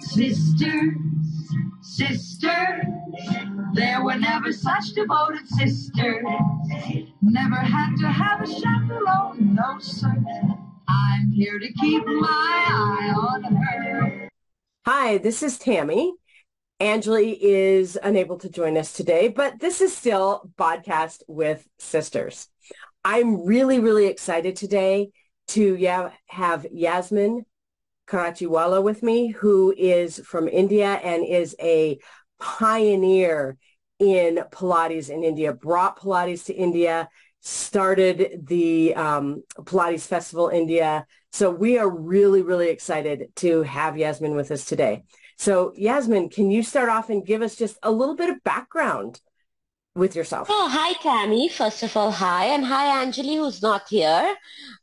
Sisters, sisters, there were never such devoted sisters. Never had to have a chaperone, no sir. I'm here to keep my eye on her. Hi, this is Tammy. Anjali is unable to join us today, but this is still Podcast with Sisters. I'm really, really excited today to have Yasmin Karachiwala with me, who is from India and is a pioneer in Pilates in India, brought Pilates to India, started the um, Pilates Festival India. So we are really, really excited to have Yasmin with us today. So Yasmin, can you start off and give us just a little bit of background with yourself. Oh, hi, Tammy. First of all, hi. And hi, Anjali, who's not here,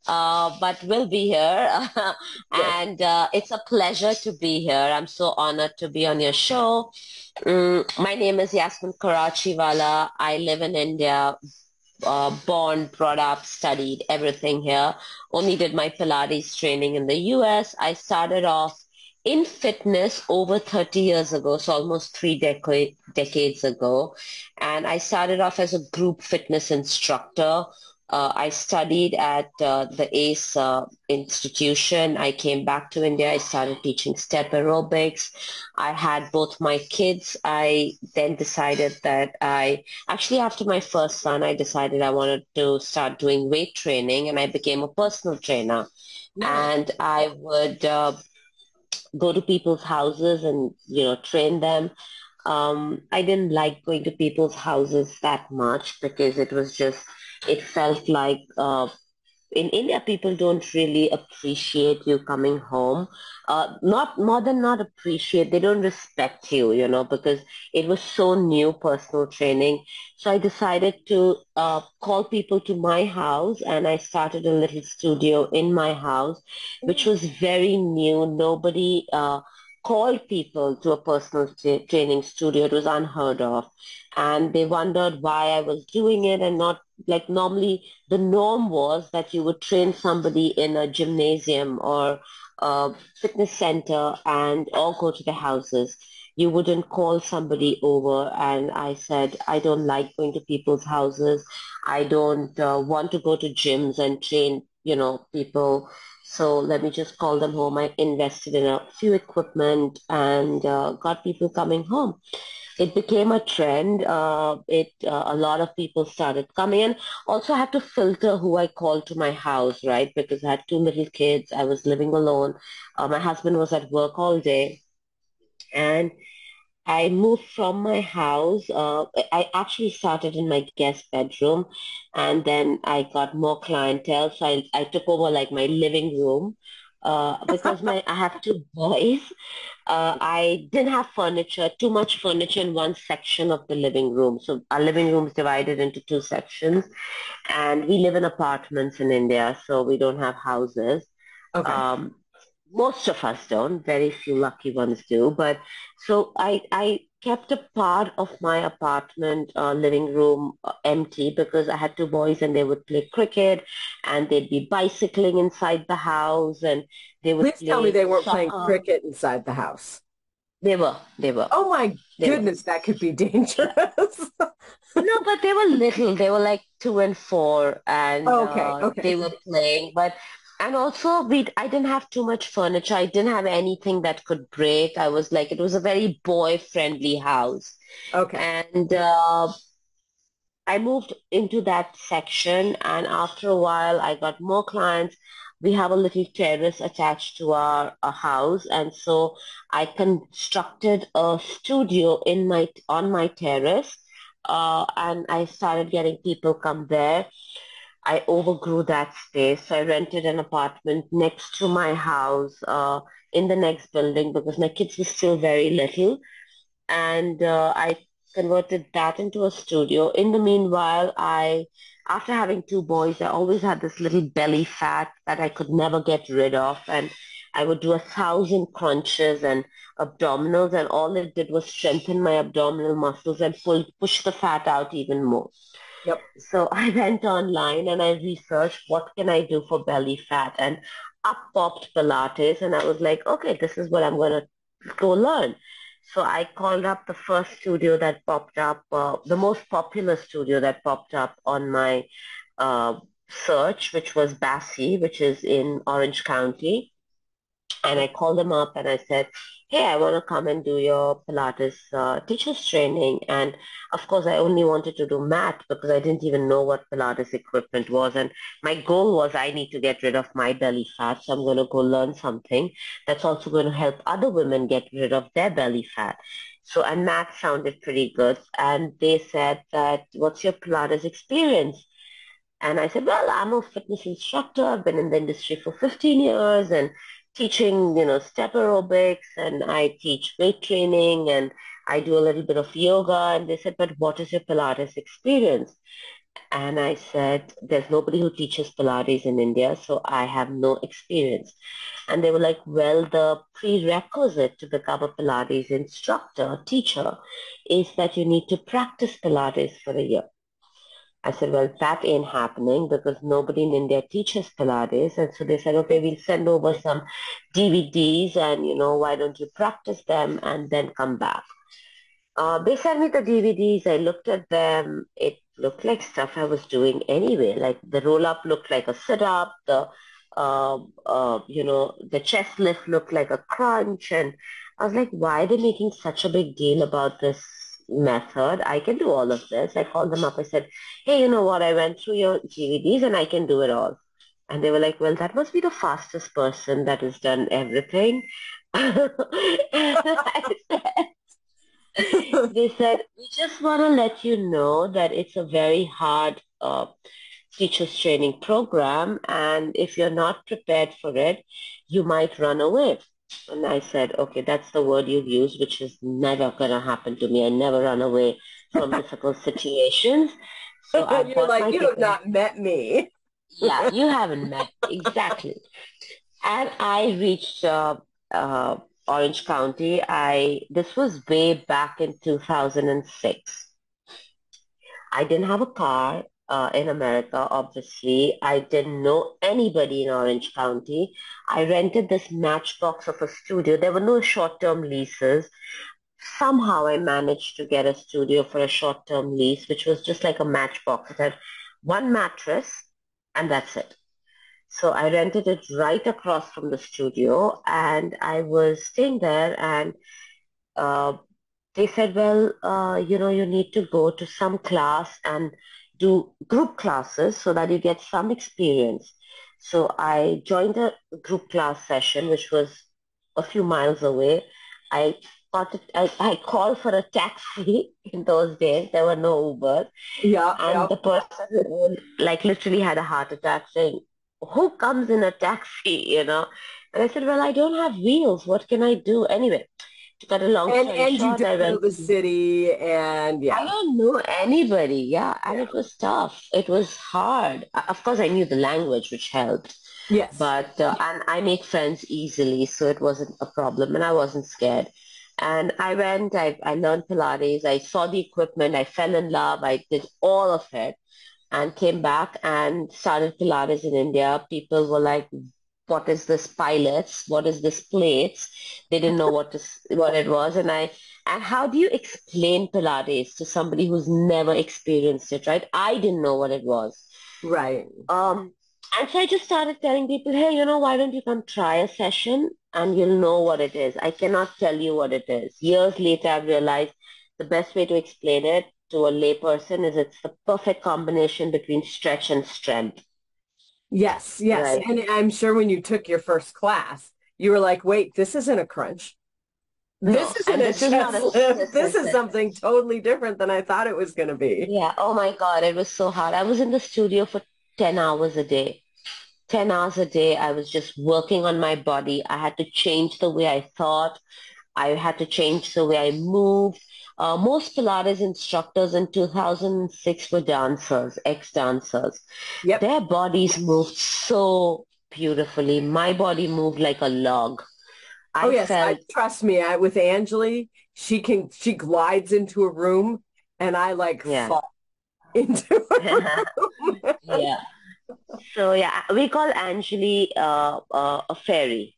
uh, but will be here. and uh, it's a pleasure to be here. I'm so honored to be on your show. Um, my name is Yasmin Karachiwala. I live in India, uh, born, brought up, studied everything here. Only did my Pilates training in the U.S. I started off in fitness over 30 years ago, so almost three decade, decades ago. And I started off as a group fitness instructor. Uh, I studied at uh, the ACE uh, institution. I came back to India. I started teaching step aerobics. I had both my kids. I then decided that I, actually after my first son, I decided I wanted to start doing weight training and I became a personal trainer. And I would uh, go to people's houses and you know train them. Um, I didn't like going to people's houses that much because it was just it felt like uh, in India, people don't really appreciate you coming home. Uh, not more than not appreciate, they don't respect you, you know, because it was so new personal training. So I decided to uh, call people to my house and I started a little studio in my house, which was very new. Nobody uh, called people to a personal training studio. It was unheard of. And they wondered why I was doing it and not like normally the norm was that you would train somebody in a gymnasium or a fitness center and or go to the houses. You wouldn't call somebody over and I said, I don't like going to people's houses. I don't uh, want to go to gyms and train, you know, people. So let me just call them home. I invested in a few equipment and uh, got people coming home it became a trend. Uh, it uh, a lot of people started coming in. Also, I had to filter who I called to my house, right? Because I had two little kids. I was living alone. Uh, my husband was at work all day, and I moved from my house. Uh, I actually started in my guest bedroom, and then I got more clientele. So I, I took over like my living room uh, because my I have two boys. Uh, I didn't have furniture, too much furniture in one section of the living room. So our living room is divided into two sections, and we live in apartments in India, so we don't have houses. Okay. Um, most of us don't. Very few lucky ones do. But so I I kept a part of my apartment uh, living room uh, empty because I had two boys and they would play cricket and they'd be bicycling inside the house and they would Please tell me they weren't playing cricket inside the house. They were. They were. Oh my they goodness, were. that could be dangerous. no, but they were little. They were like two and four, and okay, uh, okay. they were playing. But and also we I didn't have too much furniture. I didn't have anything that could break. I was like it was a very boy friendly house. Okay. And uh, I moved into that section and after a while I got more clients. We have a little terrace attached to our, our house and so I constructed a studio in my on my terrace uh, and I started getting people come there I overgrew that space. So I rented an apartment next to my house uh, in the next building because my kids were still very little. And uh, I converted that into a studio. In the meanwhile, I, after having two boys, I always had this little belly fat that I could never get rid of. And I would do a thousand crunches and abdominals and all it did was strengthen my abdominal muscles and pull, push the fat out even more. Yep. So I went online and I researched what can I do for belly fat and up popped Pilates and I was like, okay, this is what I'm going to go learn. So I called up the first studio that popped up, uh, the most popular studio that popped up on my uh, search, which was BASI, which is in Orange County. And I called them up and I said, hey, I want to come and do your Pilates uh, teacher's training. And of course, I only wanted to do mat because I didn't even know what Pilates equipment was. And my goal was I need to get rid of my belly fat. So I'm going to go learn something that's also going to help other women get rid of their belly fat. So, and mat sounded pretty good. And they said that, what's your Pilates experience? And I said, well, I'm a fitness instructor. I've been in the industry for 15 years and teaching, you know, step aerobics and I teach weight training and I do a little bit of yoga. And they said, but what is your Pilates experience? And I said, there's nobody who teaches Pilates in India, so I have no experience. And they were like, well, the prerequisite to become a Pilates instructor, teacher, is that you need to practice Pilates for a year. I said, well, that ain't happening because nobody in India teaches Pilates. And so they said, okay, we'll send over some DVDs and, you know, why don't you practice them and then come back. Uh, they sent me the DVDs. I looked at them. It looked like stuff I was doing anyway. Like the roll-up looked like a sit-up. The, uh, uh, you know, the chest lift looked like a crunch. And I was like, why are they making such a big deal about this method. I can do all of this. I called them up. I said, hey, you know what? I went through your DVDs and I can do it all. And they were like, well, that must be the fastest person that has done everything. they said, we just want to let you know that it's a very hard uh, teachers training program. And if you're not prepared for it, you might run away. And I said, okay, that's the word you've used, which is never going to happen to me. I never run away from difficult situations. So You're like, you have not met me. yeah, you haven't met. Exactly. And I reached uh, uh, Orange County. I This was way back in 2006. I didn't have a car uh, in America, obviously. I didn't know anybody in Orange County. I rented this matchbox of a studio. There were no short-term leases. Somehow I managed to get a studio for a short-term lease, which was just like a matchbox. It had one mattress and that's it. So I rented it right across from the studio and I was staying there and uh, they said, well, uh, you know, you need to go to some class and do group classes so that you get some experience. So I joined a group class session, which was a few miles away. I got it, I, I called for a taxi in those days. There were no Uber. Yeah. And yeah. the person like literally had a heart attack saying, who comes in a taxi, you know? And I said, well, I don't have wheels. What can I do? Anyway, cut a long and, and you I didn't know the city and yeah. I don't know anybody, yeah, and Yeah. it was tough. It was hard. Of course, I knew the language, which helped, Yes. but uh, and I make friends easily, so it wasn't a problem, and I wasn't scared. And I went, I I learned Pilates, I saw the equipment, I fell in love, I did all of it, and came back and started Pilates in India. People were like, what is this pilates? What is this plates? They didn't know what to, what it was. And I, and how do you explain Pilates to somebody who's never experienced it, right? I didn't know what it was. right. Um, and so I just started telling people, hey, you know, why don't you come try a session and you'll know what it is. I cannot tell you what it is. Years later, I realized the best way to explain it to a layperson is it's the perfect combination between stretch and strength. Yes, yes. Right. And I'm sure when you took your first class, you were like, wait, this isn't a crunch. No, This isn't a this is chest a- lift. this This is is something totally different than I thought it was going to be. Yeah, oh my God, it was so hard. I was in the studio for 10 hours a day. 10 hours a day, I was just working on my body. I had to change the way I thought. I had to change the way I moved. Uh, most Pilates instructors in 2006 were dancers, ex-dancers. Yep. Their bodies moved so beautifully. My body moved like a log. I Oh yes, felt I, trust me. I, with Anjali, she can she glides into a room, and I like Yeah. fall into a room. yeah. So yeah, we call Anjali uh, uh, a fairy.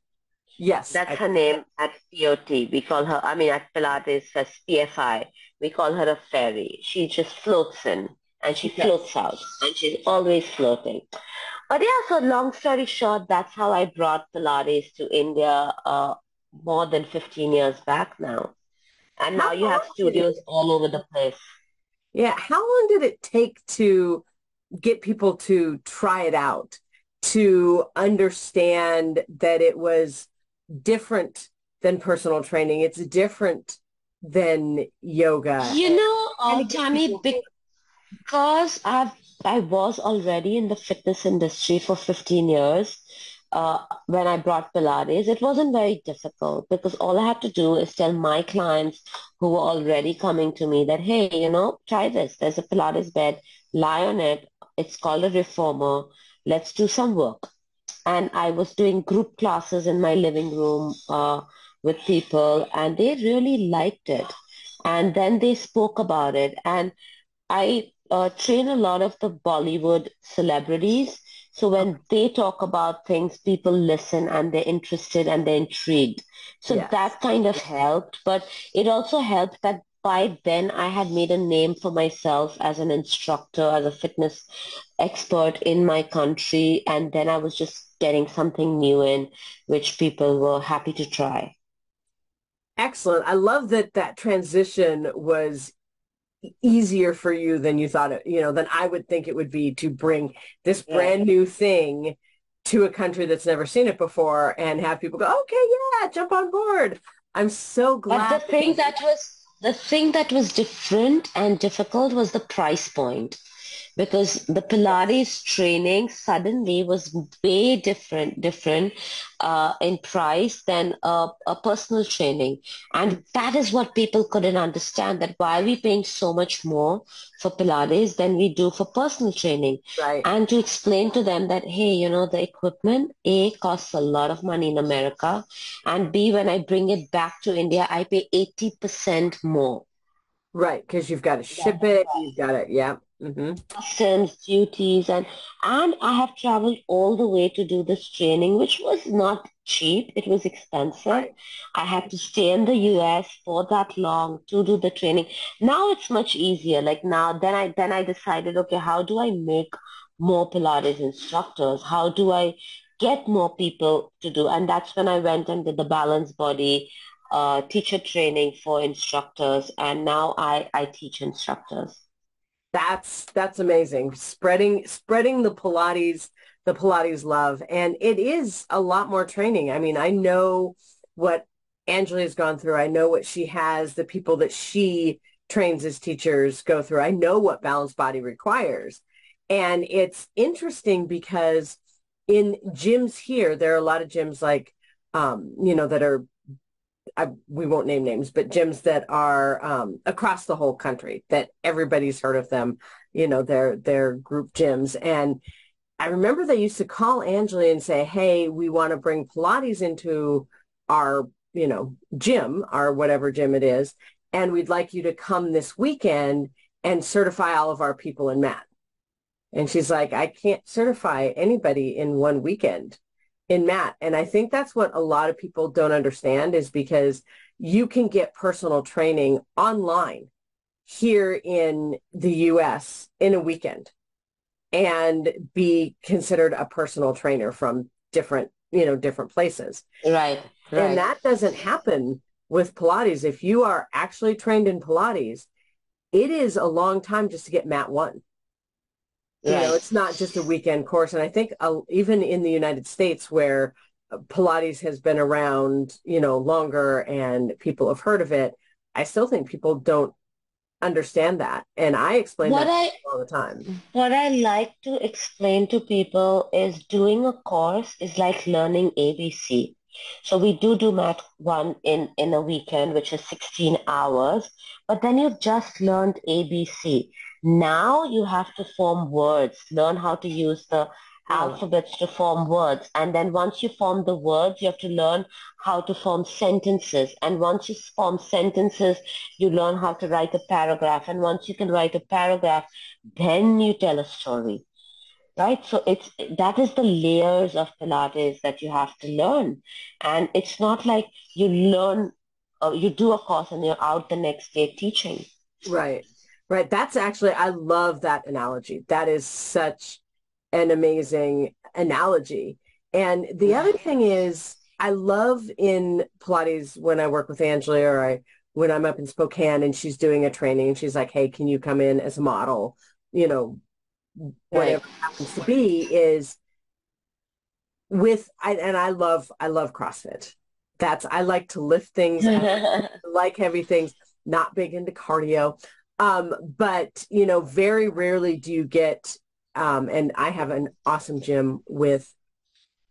Yes. That's I, her name at POT. We call her, I mean, at Pilates, as PFI, we call her a fairy. She just floats in and she yes. floats out and she's always floating. But yeah, so long story short, that's how I brought Pilates to India uh, more than 15 years back now. And now you have studios all over the place. Yeah. How long did it take to get people to try it out, to understand that it was different than personal training? It's different than yoga. You know, uh, Tammy, because I've I was already in the fitness industry for 15 years. Uh, when I brought Pilates, it wasn't very difficult because all I had to do is tell my clients who were already coming to me that, hey, you know, try this. There's a Pilates bed, lie on it. It's called a reformer. Let's do some work. And I was doing group classes in my living room uh, with people and they really liked it. And then they spoke about it. And I uh, train a lot of the Bollywood celebrities. So when they talk about things, people listen and they're interested and they're intrigued. So yes. that kind of helped. But it also helped that by then I had made a name for myself as an instructor, as a fitness expert in my country. And then I was just getting something new in, which people were happy to try. Excellent. I love that that transition was easier for you than you thought it, you know, than I would think it would be to bring this brand new thing to a country that's never seen it before and have people go, okay, yeah, jump on board. I'm so glad. But the thing that was the thing that was different and difficult was the price point because the Pilates training suddenly was way different, different uh, in price than a, a, personal training. And that is what people couldn't understand, that why are we paying so much more for Pilates than we do for personal training? Right. And to explain to them that, hey, you know, the equipment, A, costs a lot of money in America, and B, when I bring it back to India, I pay 80% more. Right, because you've got to ship it, you've got to, yeah. Mm-hmm. customs duties and and I have traveled all the way to do this training which was not cheap it was expensive right. I had to stay in the US for that long to do the training now it's much easier like now then I then I decided okay how do I make more Pilates instructors how do I get more people to do and that's when I went and did the Balanced Body uh, teacher training for instructors and now I, I teach instructors that's that's amazing. Spreading spreading the Pilates the Pilates love, and it is a lot more training. I mean, I know what Anjali has gone through. I know what she has. The people that she trains as teachers go through. I know what balanced body requires, and it's interesting because in gyms here, there are a lot of gyms like um, you know that are I, we won't name names, but gyms that are um, across the whole country that everybody's heard of them. You know, they're they're group gyms, and I remember they used to call Anjali and say, "Hey, we want to bring Pilates into our you know gym, our whatever gym it is, and we'd like you to come this weekend and certify all of our people in mat." And she's like, "I can't certify anybody in one weekend." In mat. And I think that's what a lot of people don't understand is because you can get personal training online here in the US in a weekend and be considered a personal trainer from different, you know, different places. Right. right. And that doesn't happen with Pilates. If you are actually trained in Pilates, it is a long time just to get mat one. You know, it's not just a weekend course. And I think uh, even in the United States where Pilates has been around, you know, longer and people have heard of it, I still think people don't understand that. And I explain what that I, all the time. What I like to explain to people is doing a course is like learning ABC. So we do do mat one in, in a weekend, which is 16 hours, but then you've just learned ABC. Now you have to form words, learn how to use the alphabets to form words. And then once you form the words, you have to learn how to form sentences. And once you form sentences, you learn how to write a paragraph. And once you can write a paragraph, then you tell a story. right? So it's that is the layers of Pilates that you have to learn, and it's not like you learn, uh, you do a course and you're out the next day teaching. Right, right. That's actually I love that analogy. That is such an amazing analogy. And the other thing is, I love in Pilates when I work with Angela or I when I'm up in Spokane and she's doing a training and she's like, "Hey, can you come in as a model?" You know, whatever right. happens to be is with I, and I love I love CrossFit. That's I like to lift things, like heavy things, not big into cardio. Um, but you know, very rarely do you get um, and I have an awesome gym with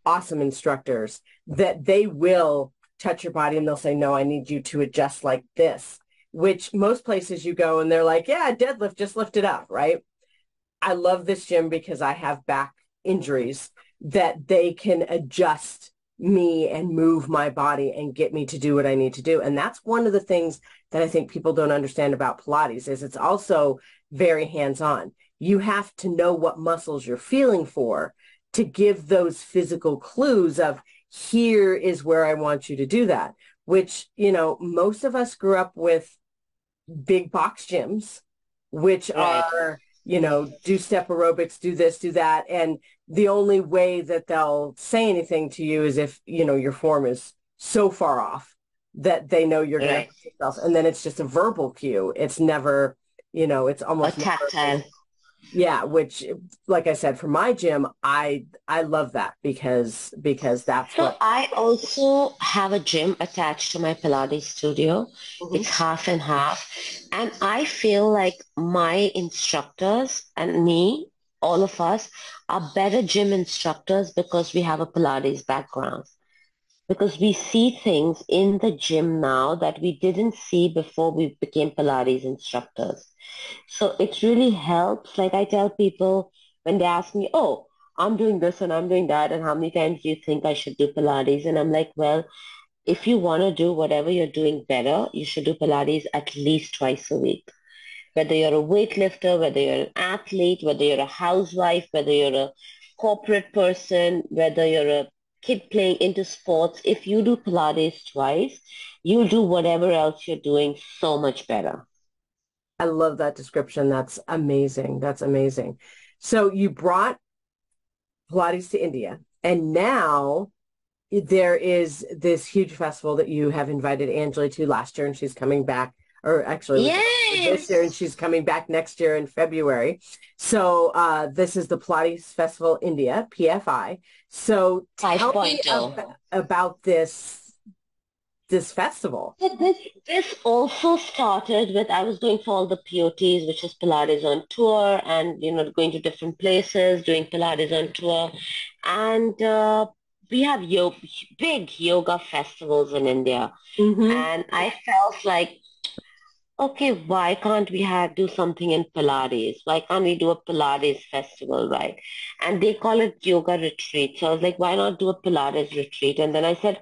awesome instructors that they will touch your body and they'll say, no, I need you to adjust like this, which most places you go and they're like, yeah, deadlift, just lift it up, right? I love this gym because I have back injuries that they can adjust me and move my body and get me to do what I need to do. And that's one of the things that I think people don't understand about Pilates is it's also very hands-on. You have to know what muscles you're feeling for to give those physical clues of here is where I want you to do that, which, you know, most of us grew up with big box gyms, which right. are you know, do step aerobics, do this, do that. And the only way that they'll say anything to you is if, you know, your form is so far off that they know you're right. going to yourself. And then it's just a verbal cue. It's never, you know, it's almost a tactile. Yeah, which like I said, for my gym, I I love that because because that's so what I also have a gym attached to my Pilates studio. Mm-hmm. It's half and half. And I feel like my instructors and me, all of us, are better gym instructors because we have a Pilates background. Because we see things in the gym now that we didn't see before we became Pilates instructors. So it really helps. Like I tell people when they ask me, oh, I'm doing this and I'm doing that, and how many times do you think I should do Pilates? And I'm like, well, if you want to do whatever you're doing better, you should do Pilates at least twice a week. Whether you're a weightlifter, whether you're an athlete, whether you're a housewife, whether you're a corporate person, whether you're a kid playing into sports, if you do Pilates twice, you'll do whatever else you're doing so much better. I love that description. That's amazing. That's amazing. So you brought Pilates to India and now there is this huge festival that you have invited Angela to last year and she's coming back or actually yes. this year and she's coming back next year in February. So uh, this is the Pilates Festival India, PFI. So tell me about, about this this festival? This, this also started with, I was going for all the POTs, which is Pilates on tour and, you know, going to different places, doing Pilates on tour. And uh, we have yo- big yoga festivals in India. Mm-hmm. And I felt like, okay, why can't we have do something in Pilates? Why can't we do a Pilates festival, right? And they call it yoga retreat. So I was like, why not do a Pilates retreat? And then I said,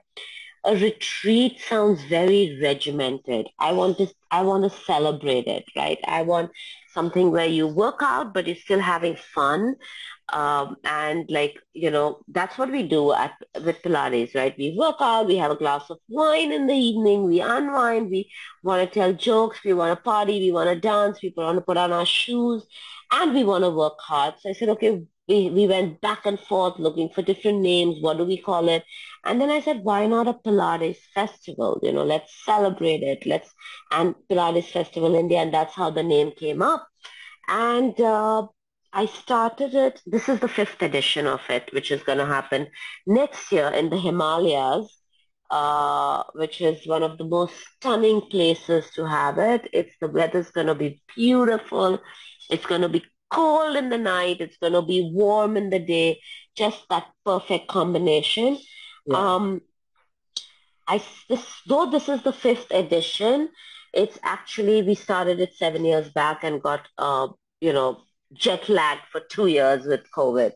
a retreat sounds very regimented. I want to I want to celebrate it, right? I want something where you work out but you're still having fun. Um, and like, you know, that's what we do at with Pilates, right? We work out, we have a glass of wine in the evening, we unwind, we want to tell jokes, we want to party, we want to dance, we want to put on our shoes, and we want to work hard. So I said, okay, we, we went back and forth looking for different names. What do we call it? And then I said, why not a Pilates festival? You know, let's celebrate it. Let's, and Pilates Festival India. And that's how the name came up. And, uh, I started it. This is the fifth edition of it, which is going to happen next year in the Himalayas, uh, which is one of the most stunning places to have it. It's the weather's going to be beautiful. It's going to be cold in the night. It's going to be warm in the day. Just that perfect combination. Yeah. Um, I this, though this is the fifth edition, it's actually we started it seven years back and got uh, you know jet lagged for two years with COVID.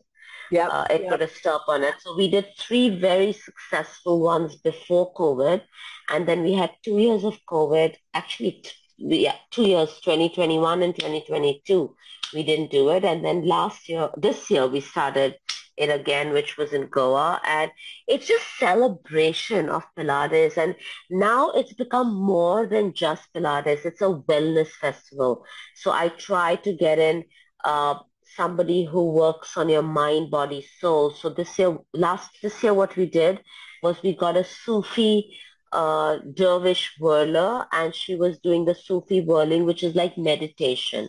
Yeah, uh, it yep. put a stop on it. So we did three very successful ones before COVID, and then we had two years of COVID. Actually, yeah, two years, 2021 and 2022, we didn't do it. And then last year, this year, we started it again, which was in Goa. And it's just celebration of Pilates. And now it's become more than just Pilates. It's a wellness festival. So I try to get in uh, somebody who works on your mind, body, soul. So this year, last this year, what we did was we got a Sufi uh, dervish whirler and she was doing the Sufi whirling, which is like meditation.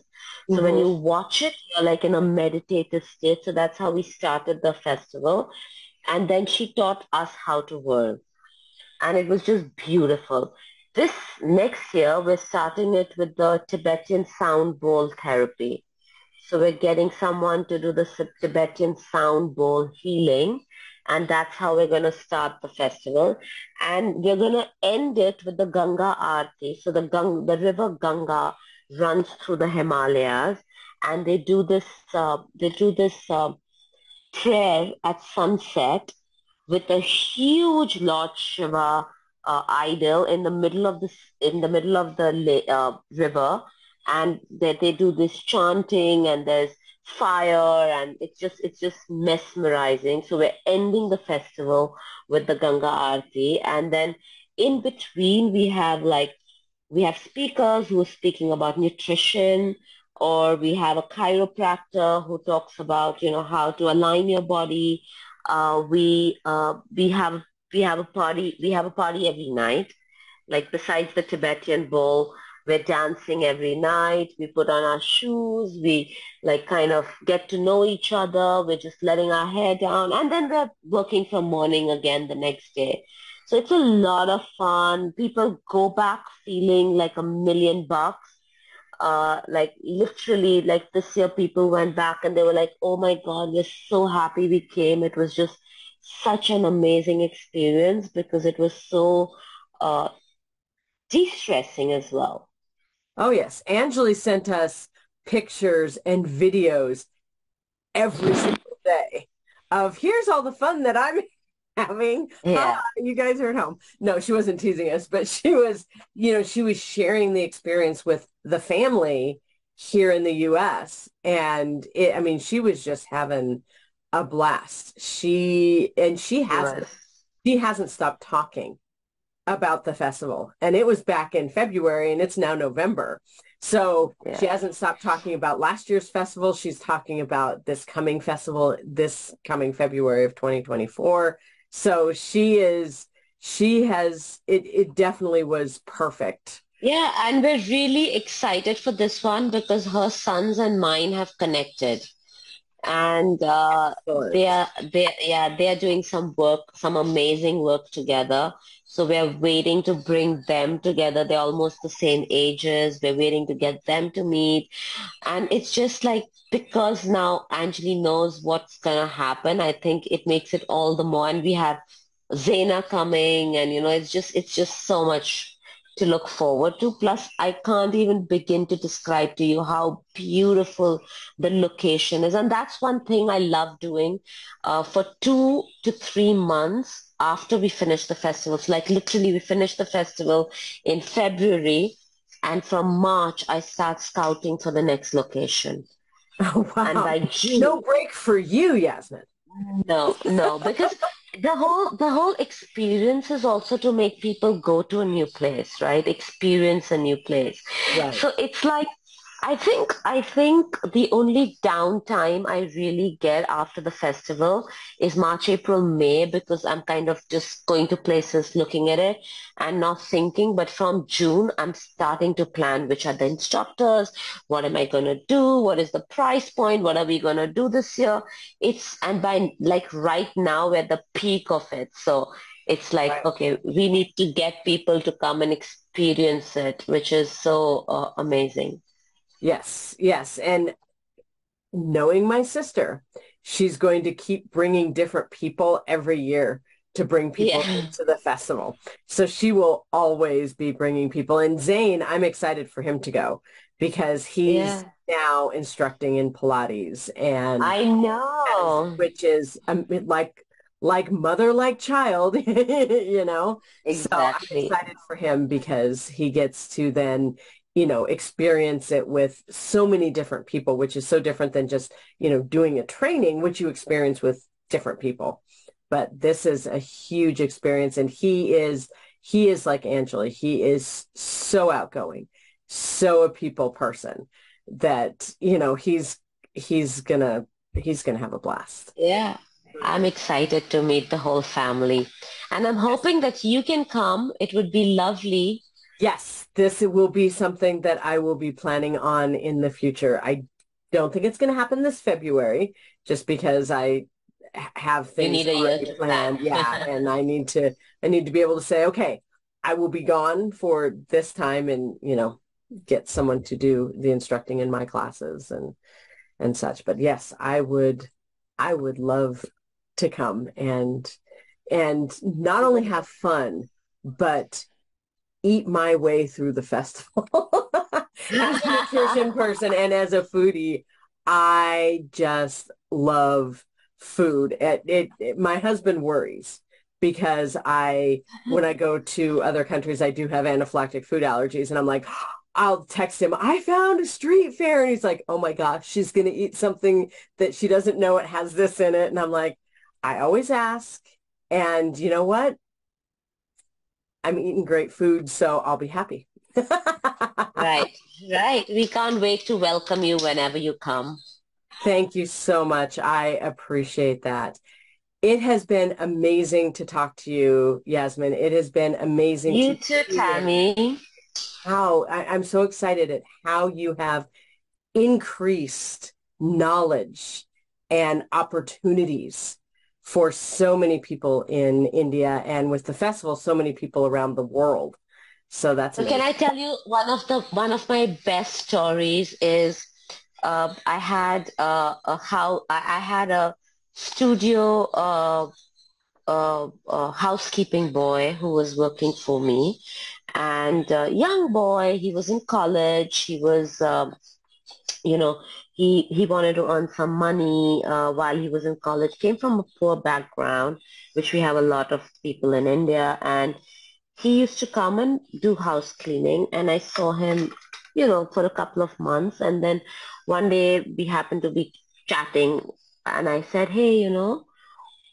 So mm-hmm. when you watch it, you're like in a meditative state. So that's how we started the festival. And then she taught us how to whirl. And it was just beautiful. This next year, we're starting it with the Tibetan sound bowl therapy. So we're getting someone to do the Tibetan sound bowl healing and that's how we're going to start the festival. And we're going to end it with the Ganga Aarti. So the, Gang- the river Ganga runs through the Himalayas, and they do this uh, they do this uh, prayer at sunset with a huge Lord Shiva uh, idol in the middle of the in the middle of the uh, river, and they, they do this chanting, and there's fire and it's just it's just mesmerizing. So we're ending the festival with the ganga aarti. And then in between we have like we have speakers who are speaking about nutrition or we have a chiropractor who talks about you know how to align your body. Uh, we uh, we have we have a party we have a party every night like besides the tibetan bowl we're dancing every night. We put on our shoes. We like kind of get to know each other. We're just letting our hair down. And then we're working from morning again the next day. So it's a lot of fun. People go back feeling like a million bucks. Uh, like literally like this year people went back and they were like, oh my God, we're so happy we came. It was just such an amazing experience because it was so uh, de-stressing as well. Oh, yes. Anjali sent us pictures and videos every single day of here's all the fun that I'm having. Yeah. Ah, you guys are at home. No, she wasn't teasing us, but she was, you know, she was sharing the experience with the family here in the US. And it, I mean, she was just having a blast. She, and she hasn't, she hasn't stopped talking about the festival and it was back in February and it's now November. So yeah. she hasn't stopped talking about last year's festival. She's talking about this coming festival this coming February of 2024. So she is she has it it definitely was perfect. Yeah, and we're really excited for this one because her sons and mine have connected and uh, they are they yeah they are doing some work some amazing work together so we're waiting to bring them together they're almost the same ages we're waiting to get them to meet and it's just like because now Anjali knows what's gonna happen I think it makes it all the more and we have Zena coming and you know it's just it's just so much to look forward to. Plus, I can't even begin to describe to you how beautiful the location is. And that's one thing I love doing uh, for two to three months after we finish the festivals. Like literally we finish the festival in February and from March I start scouting for the next location. Oh, wow. And by June, no break for you, Yasmin. No, no, because the whole the whole experience is also to make people go to a new place, right? Experience a new place. Right. So it's like I think I think the only downtime I really get after the festival is March, April, May because I'm kind of just going to places looking at it and not thinking. But from June, I'm starting to plan which are the instructors, what am I going to do, what is the price point, what are we going to do this year. It's and by like right now we're at the peak of it. So it's like right. okay, we need to get people to come and experience it, which is so uh, amazing. Yes, yes. And knowing my sister, she's going to keep bringing different people every year to bring people yeah. into the festival. So she will always be bringing people. And Zane, I'm excited for him to go because he's yeah. now instructing in Pilates and I know, which is um, like like mother like child, you know. Exactly. So I'm excited for him because he gets to then you know, experience it with so many different people, which is so different than just, you know, doing a training, which you experience with different people. But this is a huge experience. And he is, he is like Angela. He is so outgoing, so a people person that, you know, he's, he's gonna, he's gonna have a blast. Yeah. I'm excited to meet the whole family. And I'm hoping that you can come. It would be lovely Yes, this will be something that I will be planning on in the future. I don't think it's going to happen this February just because I have things you need a planned. yeah, and I need to I need to be able to say, okay, I will be gone for this time and, you know, get someone to do the instructing in my classes and and such. But yes, I would I would love to come and and not only have fun, but eat my way through the festival. as a nutrition person and as a foodie, I just love food. It, it, it, my husband worries because I, when I go to other countries, I do have anaphylactic food allergies and I'm like, I'll text him, I found a street fair. And he's like, oh my gosh, she's going to eat something that she doesn't know it has this in it. And I'm like, I always ask. And you know what? I'm eating great food, so I'll be happy. right, right. We can't wait to welcome you whenever you come. Thank you so much. I appreciate that. It has been amazing to talk to you, Yasmin. It has been amazing. You to too, Tammy. How I, I'm so excited at how you have increased knowledge and opportunities for so many people in India and with the festival, so many people around the world. So that's. So can I tell you one of the one of my best stories is uh, I had uh, a how I had a studio uh, uh, housekeeping boy who was working for me, and a young boy. He was in college. He was. Um, you know, he he wanted to earn some money uh, while he was in college. Came from a poor background, which we have a lot of people in India, and he used to come and do house cleaning. And I saw him, you know, for a couple of months, and then one day we happened to be chatting, and I said, "Hey, you know,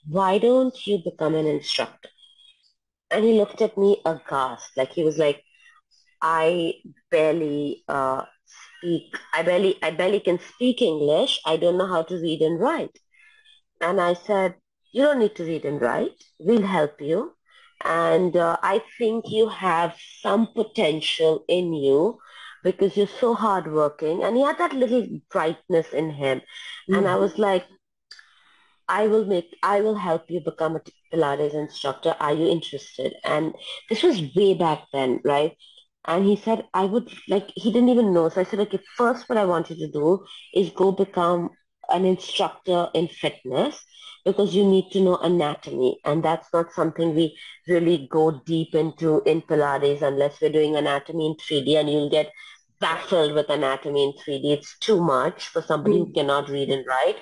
why don't you become an instructor?" And he looked at me aghast, like he was like, "I barely." Uh, speak. I barely, I barely can speak English. I don't know how to read and write. And I said, you don't need to read and write. We'll help you. And uh, I think you have some potential in you because you're so hardworking. And he had that little brightness in him. Mm-hmm. And I mm-hmm. was like, I will make, I will help you become a Pilates instructor. Are you interested? And this was way back then, right? And he said, I would like, he didn't even know. So I said, okay, first what I want you to do is go become an instructor in fitness because you need to know anatomy. And that's not something we really go deep into in Pilates unless we're doing anatomy in 3D and you'll get baffled with anatomy in 3D. It's too much for somebody mm-hmm. who cannot read and write.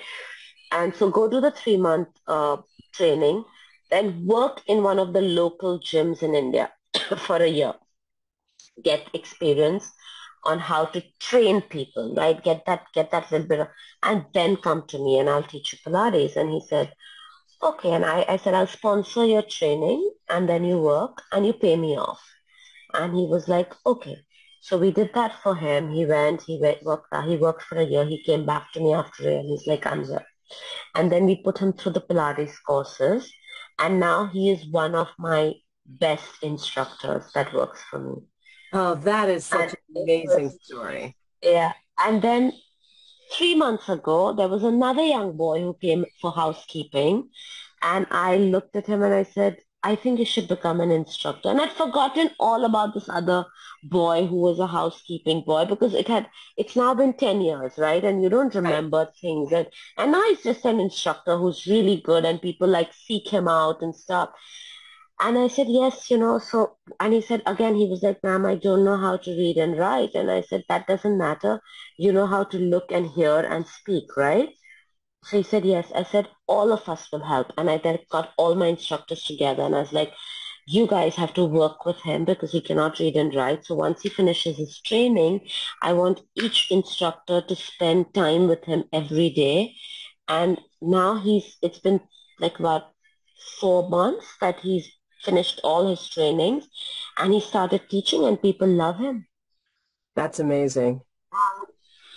And so go to the three month uh, training, then work in one of the local gyms in India for a year get experience on how to train people, right? Get that, get that little bit of, and then come to me and I'll teach you Pilates. And he said, okay. And I, I said, I'll sponsor your training and then you work and you pay me off. And he was like, okay. So we did that for him. He went, he went, worked, he worked for a year. He came back to me after a year and he's like, I'm here. And then we put him through the Pilates courses. And now he is one of my best instructors that works for me. Oh, that is such and an amazing was, story. Yeah. And then three months ago, there was another young boy who came for housekeeping. And I looked at him and I said, I think you should become an instructor. And I'd forgotten all about this other boy who was a housekeeping boy because it had, it's now been 10 years, right? And you don't remember right. things. And, and now he's just an instructor who's really good and people like seek him out and stuff. And I said, yes, you know, so, and he said, again, he was like, ma'am, I don't know how to read and write. And I said, that doesn't matter. You know how to look and hear and speak, right? So he said, yes. I said, all of us will help. And I then got all my instructors together and I was like, you guys have to work with him because he cannot read and write. So once he finishes his training, I want each instructor to spend time with him every day. And now he's, it's been like about four months that he's finished all his trainings and he started teaching and people love him. That's amazing. Um,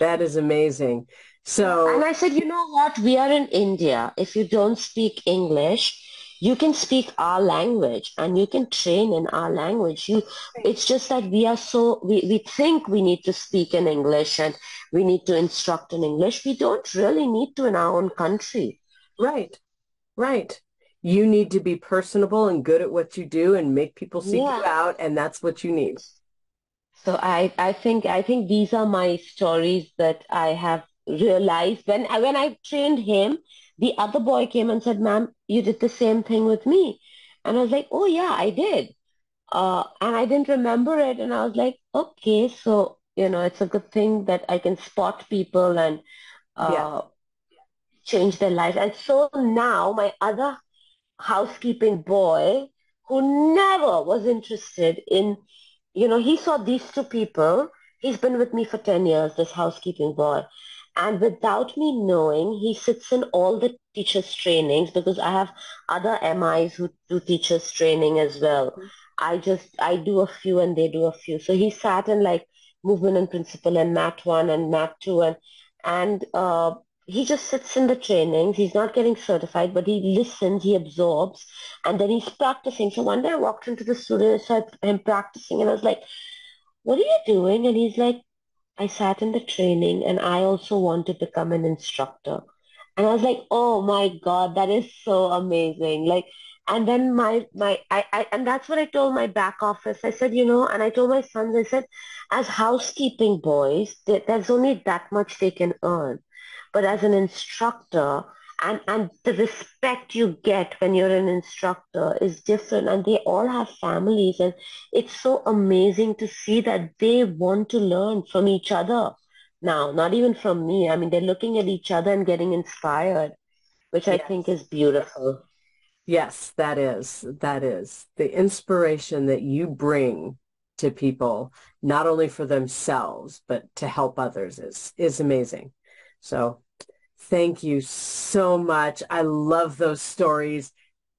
that is amazing. So, and I said, you know what? We are in India. If you don't speak English, you can speak our language and you can train in our language. You, it's just that we are so, we, we think we need to speak in English and we need to instruct in English. We don't really need to in our own country. Right, right. You need to be personable and good at what you do and make people seek yeah. you out. And that's what you need. So I, I think, I think these are my stories that I have realized when I, when I trained him, the other boy came and said, ma'am, you did the same thing with me. And I was like, oh yeah, I did. Uh, and I didn't remember it. And I was like, okay, so, you know, it's a good thing that I can spot people and uh, yeah. change their life. And so now my other housekeeping boy who never was interested in, you know, he saw these two people. He's been with me for 10 years, this housekeeping boy. And without me knowing, he sits in all the teachers' trainings because I have other MIs who do teachers' training as well. Mm-hmm. I just, I do a few and they do a few. So he sat in like movement and principle and mat one and mat two and, and, uh, he just sits in the trainings. He's not getting certified, but he listens, he absorbs, and then he's practicing. So one day I walked into the studio and saw him practicing, and I was like, what are you doing? And he's like, I sat in the training and I also want to become an instructor. And I was like, oh my God, that is so amazing. Like, and then my, my, I, I, and that's what I told my back office. I said, you know, and I told my sons, I said, as housekeeping boys, there's only that much they can earn. But as an instructor, and and the respect you get when you're an instructor is different and they all have families and it's so amazing to see that they want to learn from each other. Now not even from me i mean they're looking at each other and getting inspired which yes. i think is beautiful. Yes that is that is. The inspiration that you bring to people not only for themselves but to help others is is amazing. So Thank you so much. I love those stories.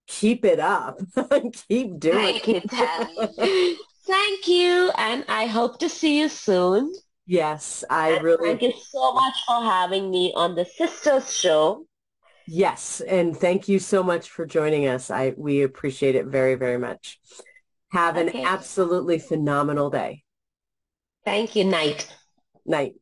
Keep it up. Keep doing it. Thank you. And I hope to see you soon. Yes, I and really. Thank you so much for having me on the Sisters Show. Yes, and thank you so much for joining us. I we appreciate it very, very much. Have okay. an absolutely phenomenal day. Thank you. Night. Night.